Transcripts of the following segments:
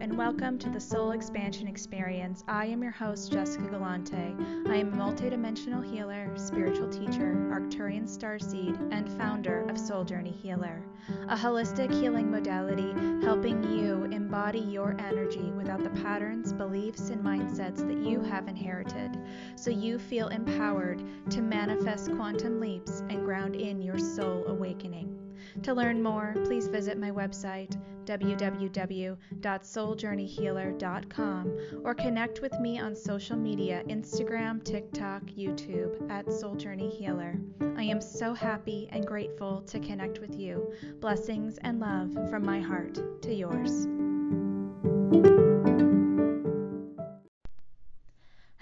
And welcome to the Soul Expansion Experience. I am your host, Jessica Galante. I am a multidimensional healer, spiritual teacher, Arcturian starseed, and founder of Soul Journey Healer, a holistic healing modality helping you embody your energy without the patterns, beliefs, and mindsets that you have inherited, so you feel empowered to manifest quantum leaps and ground in your soul awakening. To learn more, please visit my website, www.souljourneyhealer.com, or connect with me on social media Instagram, TikTok, YouTube at Soul Journey Healer. I am so happy and grateful to connect with you. Blessings and love from my heart to yours.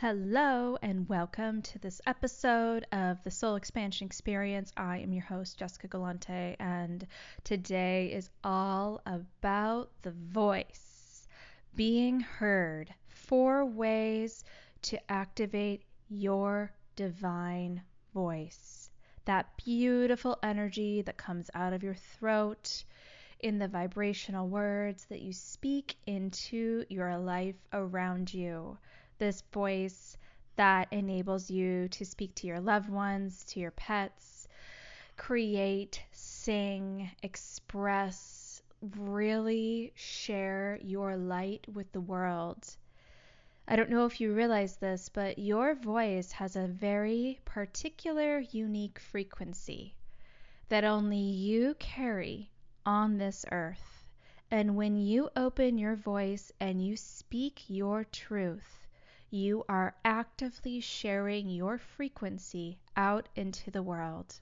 Hello, and welcome to this episode of the Soul Expansion Experience. I am your host, Jessica Galante, and today is all about the voice being heard. Four ways to activate your divine voice. That beautiful energy that comes out of your throat in the vibrational words that you speak into your life around you this voice that enables you to speak to your loved ones, to your pets, create, sing, express, really share your light with the world. I don't know if you realize this, but your voice has a very particular, unique frequency that only you carry on this earth. And when you open your voice and you speak your truth, you are actively sharing your frequency out into the world.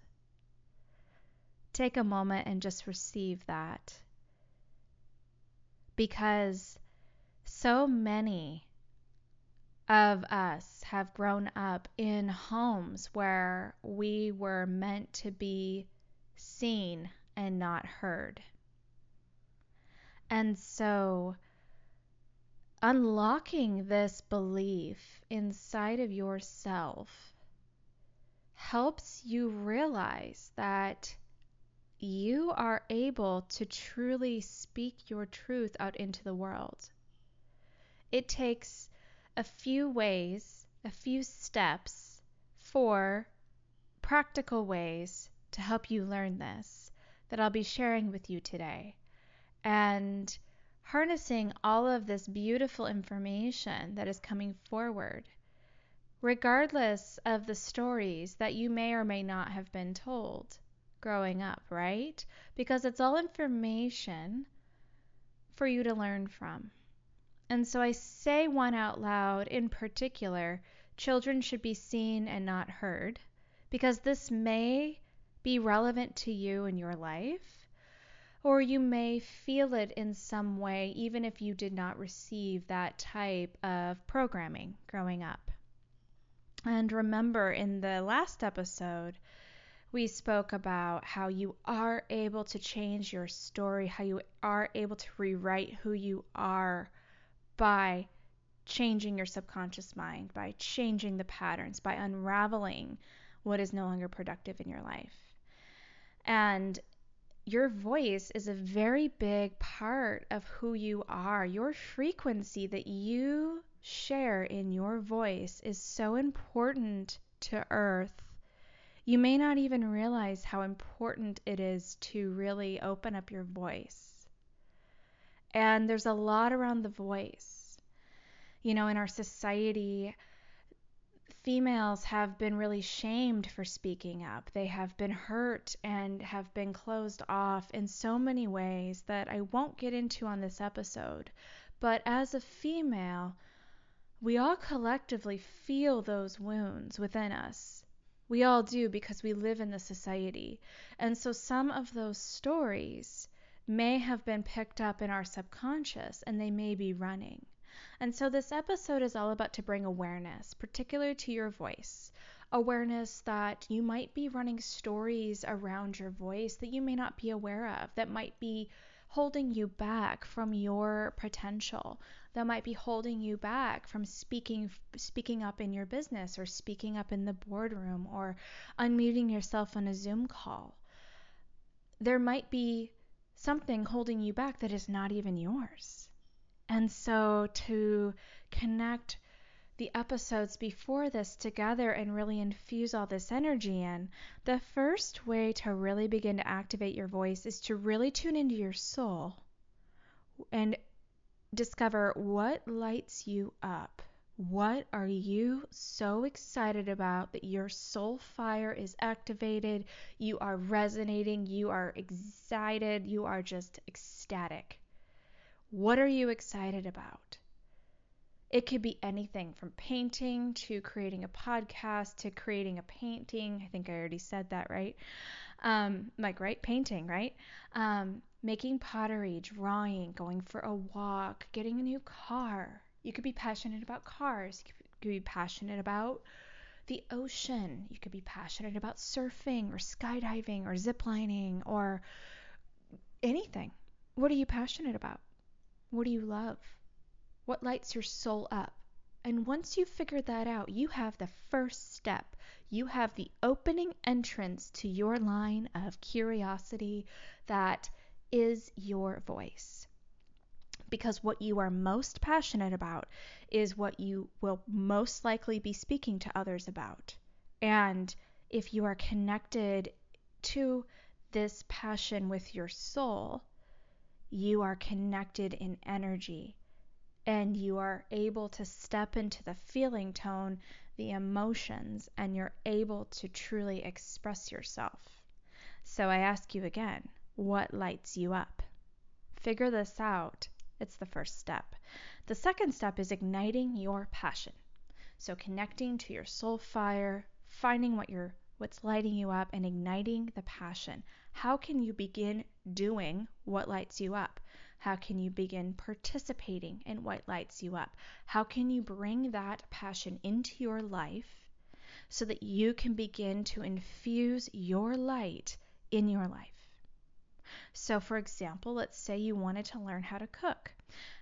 Take a moment and just receive that. Because so many of us have grown up in homes where we were meant to be seen and not heard. And so unlocking this belief inside of yourself helps you realize that you are able to truly speak your truth out into the world. It takes a few ways, a few steps for practical ways to help you learn this that I'll be sharing with you today. And harnessing all of this beautiful information that is coming forward, regardless of the stories that you may or may not have been told growing up, right? Because it's all information for you to learn from. And so I say one out loud in particular children should be seen and not heard, because this may be relevant to you in your life or you may feel it in some way, even if you did not receive that type of programming growing up. And remember, in the last episode, we spoke about how you are able to change your story, how you are able to rewrite who you are by changing your subconscious mind, by changing the patterns, by unraveling what is no longer productive in your life. And your voice is a very big part of who you are. Your frequency that you share in your voice is so important to Earth. You may not even realize how important it is to really open up your voice. And there's a lot around the voice. You know, in our society, females have been really shamed for speaking up. They have been hurt and have been closed off in so many ways that I won't get into on this episode. But as a female, we all collectively feel those wounds within us. We all do because we live in the society. And so some of those stories may have been picked up in our subconscious and they may be running. And so this episode is all about to bring awareness, particularly to your voice. Awareness that you might be running stories around your voice that you may not be aware of, that might be holding you back from your potential, that might be holding you back from speaking speaking up in your business or speaking up in the boardroom or unmuting yourself on a Zoom call. There might be something holding you back that is not even yours. And so to connect the episodes before this together and really infuse all this energy in, the first way to really begin to activate your voice is to really tune into your soul and discover what lights you up. What are you so excited about that your soul fire is activated? You are resonating, you are excited, you are just ecstatic. What are you excited about? It could be anything from painting to creating a podcast to creating a painting. I think I already said that, right? Um, like, right? Painting, right? Um, making pottery, drawing, going for a walk, getting a new car. You could be passionate about cars. You could be passionate about the ocean. You could be passionate about surfing or skydiving or ziplining or anything. What are you passionate about? What do you love? What lights your soul up? And once you figure that out, you have the first step. You have the opening entrance to your line of curiosity that is your voice. Because what you are most passionate about is what you will most likely be speaking to others about. And if you are connected to this passion with your soul, you are connected in energy and you are able to step into the feeling tone, the emotions, and you're able to truly express yourself. So I ask you again what lights you up? Figure this out. It's the first step. The second step is igniting your passion. So connecting to your soul fire, finding what you're what's lighting you up and igniting the passion. How can you begin doing what lights you up? How can you begin participating in what lights you up? How can you bring that passion into your life so that you can begin to infuse your light in your life? So, for example, let's say you wanted to learn how to cook.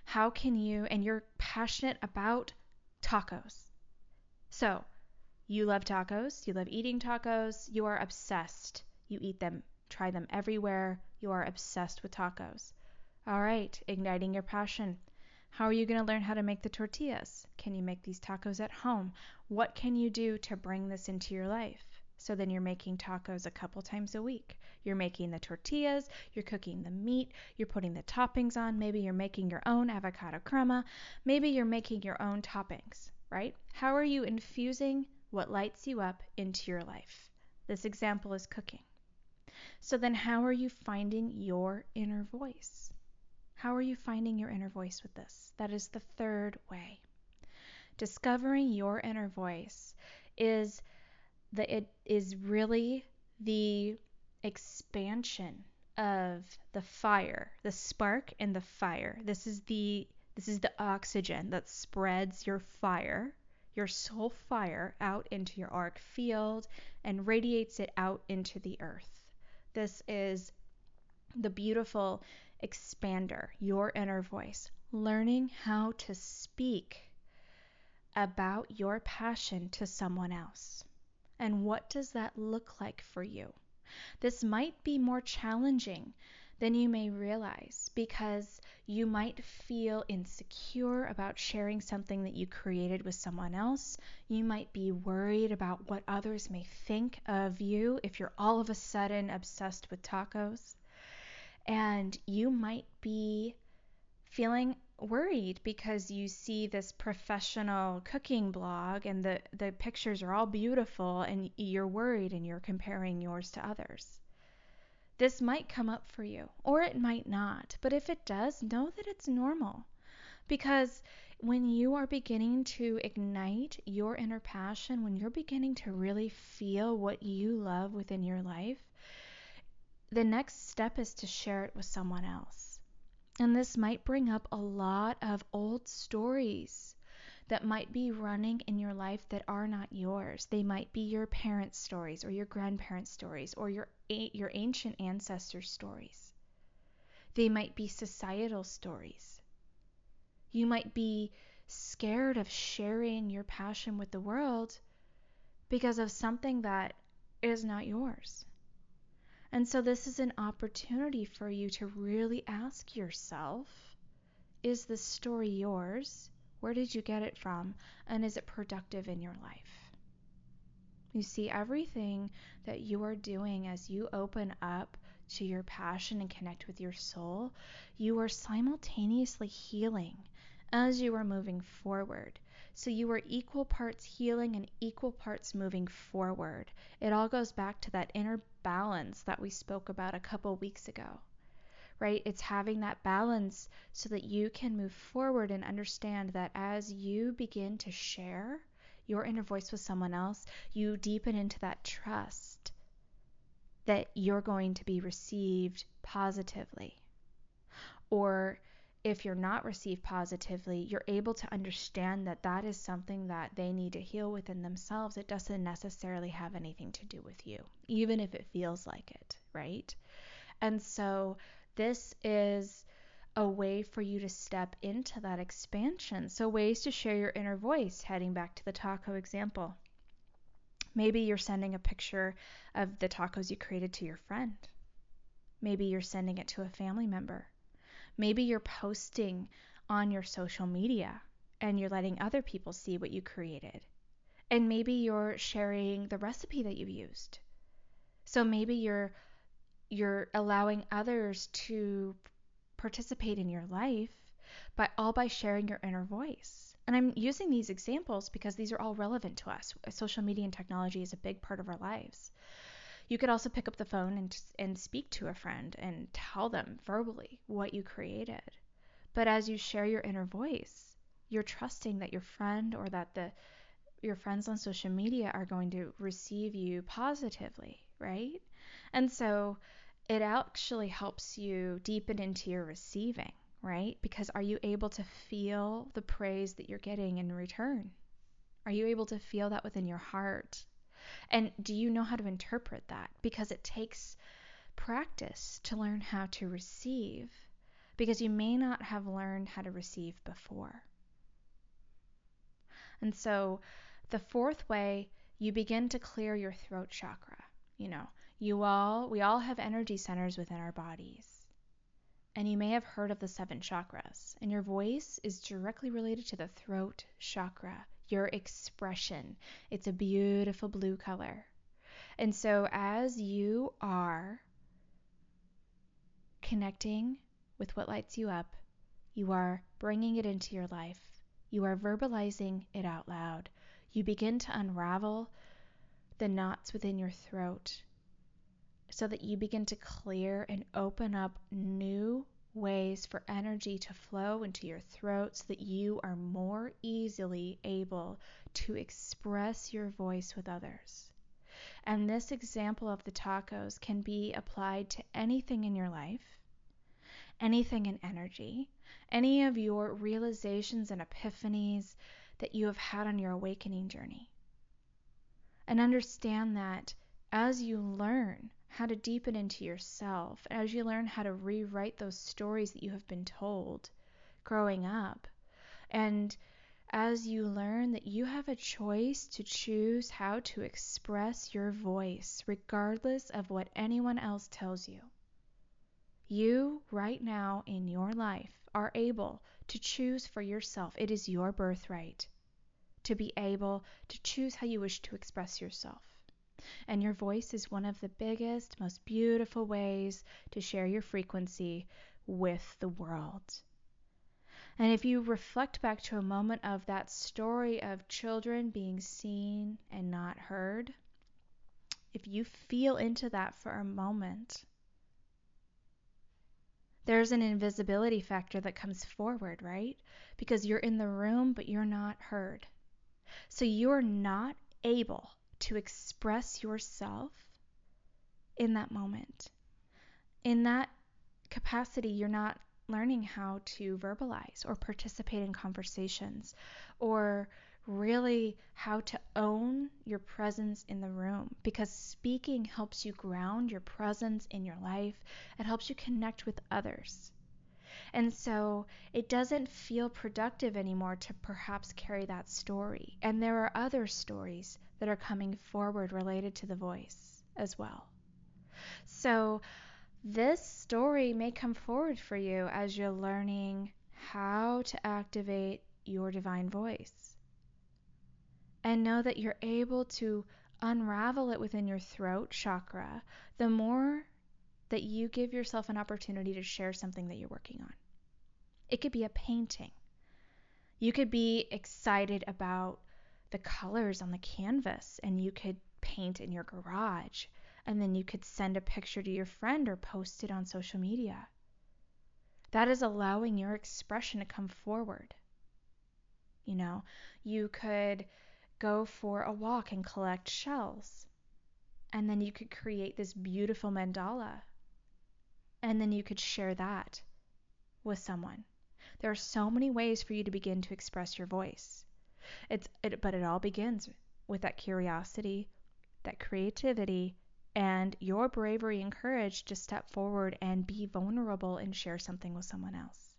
How can you, and you're passionate about tacos. So, you love tacos, you love eating tacos, you are obsessed. You eat them, try them everywhere, you are obsessed with tacos. All right, igniting your passion. How are you going to learn how to make the tortillas? Can you make these tacos at home? What can you do to bring this into your life? So then you're making tacos a couple times a week. You're making the tortillas, you're cooking the meat, you're putting the toppings on. Maybe you're making your own avocado crema. Maybe you're making your own toppings, right? How are you infusing what lights you up into your life? This example is cooking. So then, how are you finding your inner voice? How are you finding your inner voice with this? That is the third way. Discovering your inner voice is the it is really the expansion of the fire, the spark and the fire. This is the this is the oxygen that spreads your fire, your soul fire out into your auric field and radiates it out into the earth. This is the beautiful expander, your inner voice, learning how to speak about your passion to someone else. And what does that look like for you? This might be more challenging than you may realize because you might feel insecure about sharing something that you created with someone else. You might be worried about what others may think of you if you're all of a sudden obsessed with tacos and you might be feeling worried because you see this professional cooking blog and the, the pictures are all beautiful and you're worried and you're comparing yours to others. This might come up for you, or it might not, but if it does, know that it's normal. Because when you are beginning to ignite your inner passion, when you're beginning to really feel what you love within your life, the next step is to share it with someone else. And this might bring up a lot of old stories that might be running in your life that are not yours. They might be your parents' stories or your grandparents' stories or your your ancient ancestors' stories. They might be societal stories. You might be scared of sharing your passion with the world because of something that is not yours. And so, this is an opportunity for you to really ask yourself is this story yours? Where did you get it from? And is it productive in your life? You see, everything that you are doing as you open up to your passion and connect with your soul, you are simultaneously healing as you are moving forward. So you are equal parts healing and equal parts moving forward. It all goes back to that inner balance that we spoke about a couple weeks ago. Right? It's having that balance so that you can move forward and understand that as you begin to share your inner voice with someone else, you deepen into that trust that you're going to be received positively. Or if you're not received positively, you're able to understand that that is something that they need to heal within themselves. It doesn't necessarily have anything to do with you, even if it feels like it, right? And so, this is a way for you to step into that expansion. So, ways to share your inner voice, heading back to the taco example. Maybe you're sending a picture of the tacos you created to your friend. Maybe you're sending it to a family member Maybe you're posting on your social media and you're letting other people see what you created. And maybe you're sharing the recipe that you used. So maybe you're you're allowing others to participate in your life but all by sharing your inner voice. And I'm using these examples because these are all relevant to us. Social media and technology is a big part of our lives. You could also pick up the phone and and speak to a friend and tell them verbally what you created. But as you share your inner voice, you're trusting that your friend or that the your friends on social media are going to receive you positively, right? And so it actually helps you deepen into your receiving, right? Because are you able to feel the praise that you're getting in return? Are you able to feel that within your heart? And do you know how to interpret that? Because it takes practice to learn how to receive, because you may not have learned how to receive before. And so, the fourth way, you begin to clear your throat chakra. You know, you all, we all have energy centers within our bodies. And you may have heard of the seven chakras, and your voice is directly related to the throat chakra your expression. It's a beautiful blue color. And so, as you are connecting with what lights you up, you are bringing it into your life, you are verbalizing it out loud. You begin to unravel the knots within your throat so that you begin to clear and open up new ways for energy to flow into your throat so that you are more easily able to express your voice with others. And this example of the tacos can be applied to anything in your life, anything in energy, any of your realizations and epiphanies that you have had on your awakening journey. And understand that as you learn how to deepen into yourself, as you learn how to rewrite those stories that you have been told growing up, and as you learn that you have a choice to choose how to express your voice, regardless of what anyone else tells you. You, right now in your life, are able to choose for yourself. It is your birthright to be able to choose how you wish to express yourself. And your voice is one of the biggest, most beautiful ways to share your frequency with the world. And if you reflect back to a moment of that story of children being seen and not heard, if you feel into that for a moment, there's an invisibility factor that comes forward, right? Because you're in the room, but you're not heard. So you're not able to express yourself in that moment. In that capacity, you're not learning how to verbalize or participate in conversations or really how to own your presence in the room because speaking helps you ground your presence in your life. It helps you connect with others. And so it doesn't feel productive anymore to perhaps carry that story. And there are other stories that are coming forward related to the voice as well. So this story may come forward for you as you're learning how to activate your divine voice. And know that you're able to unravel it within your throat chakra the more that you give yourself an opportunity to share something that you're working on. It could be a painting. You could be excited about the colors on the canvas and you could paint in your garage and then you could send a picture to your friend or post it on social media. That is allowing your expression to come forward. You know, you could go for a walk and collect shells. And then you could create this beautiful mandala. And then you could share that with someone. There are so many ways for you to begin to express your voice. It's it, but it all begins with that curiosity, that creativity, and your bravery and courage to step forward and be vulnerable and share something with someone else.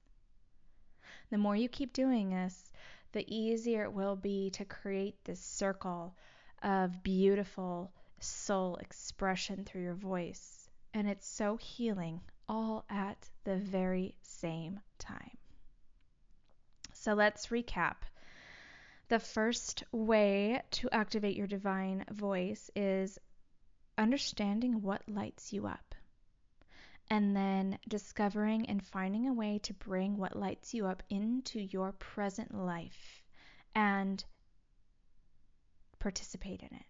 The more you keep doing this, the easier it will be to create this circle of beautiful soul expression through your voice. And it's so healing all at the very same time. So let's recap. The first way to activate your divine voice is understanding what lights you up. And then discovering and finding a way to bring what lights you up into your present life and participate in it.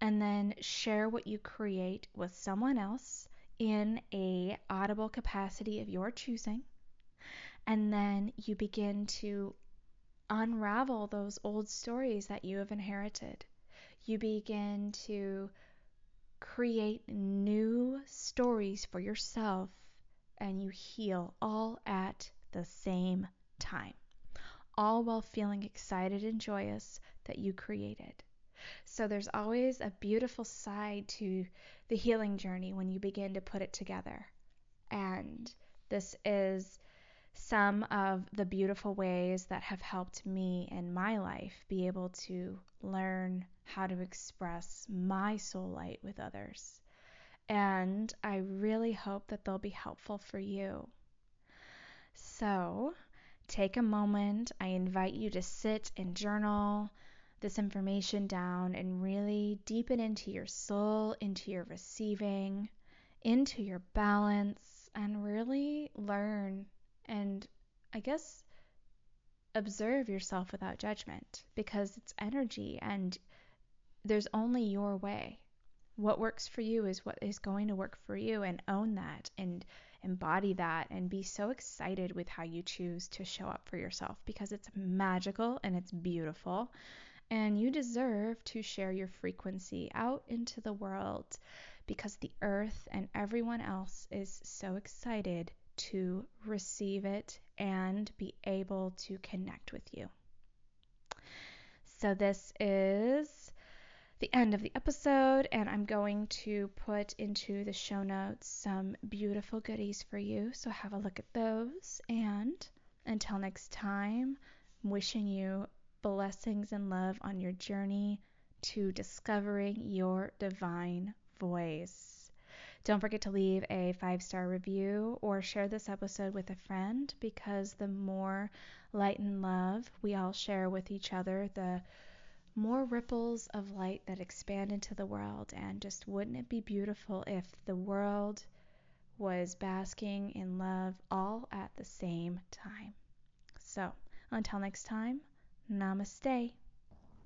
And then share what you create with someone else in a audible capacity of your choosing and then you begin to unravel those old stories that you have inherited. You begin to create new stories for yourself and you heal all at the same time, all while feeling excited and joyous that you created. So there's always a beautiful side to the healing journey when you begin to put it together. And this is some of the beautiful ways that have helped me in my life be able to learn how to express my soul light with others. And I really hope that they'll be helpful for you. So, take a moment. I invite you to sit and journal this information down and really deepen into your soul, into your receiving, into your balance, and really learn and I guess observe yourself without judgment because it's energy and there's only your way. What works for you is what is going to work for you, and own that and embody that and be so excited with how you choose to show up for yourself because it's magical and it's beautiful. And you deserve to share your frequency out into the world because the earth and everyone else is so excited to receive it and be able to connect with you. So, this is the end of the episode, and I'm going to put into the show notes some beautiful goodies for you. So, have a look at those. And until next time, I'm wishing you blessings and love on your journey to discovering your divine voice. Don't forget to leave a five star review or share this episode with a friend because the more light and love we all share with each other, the more ripples of light that expand into the world. And just wouldn't it be beautiful if the world was basking in love all at the same time? So, until next time, namaste.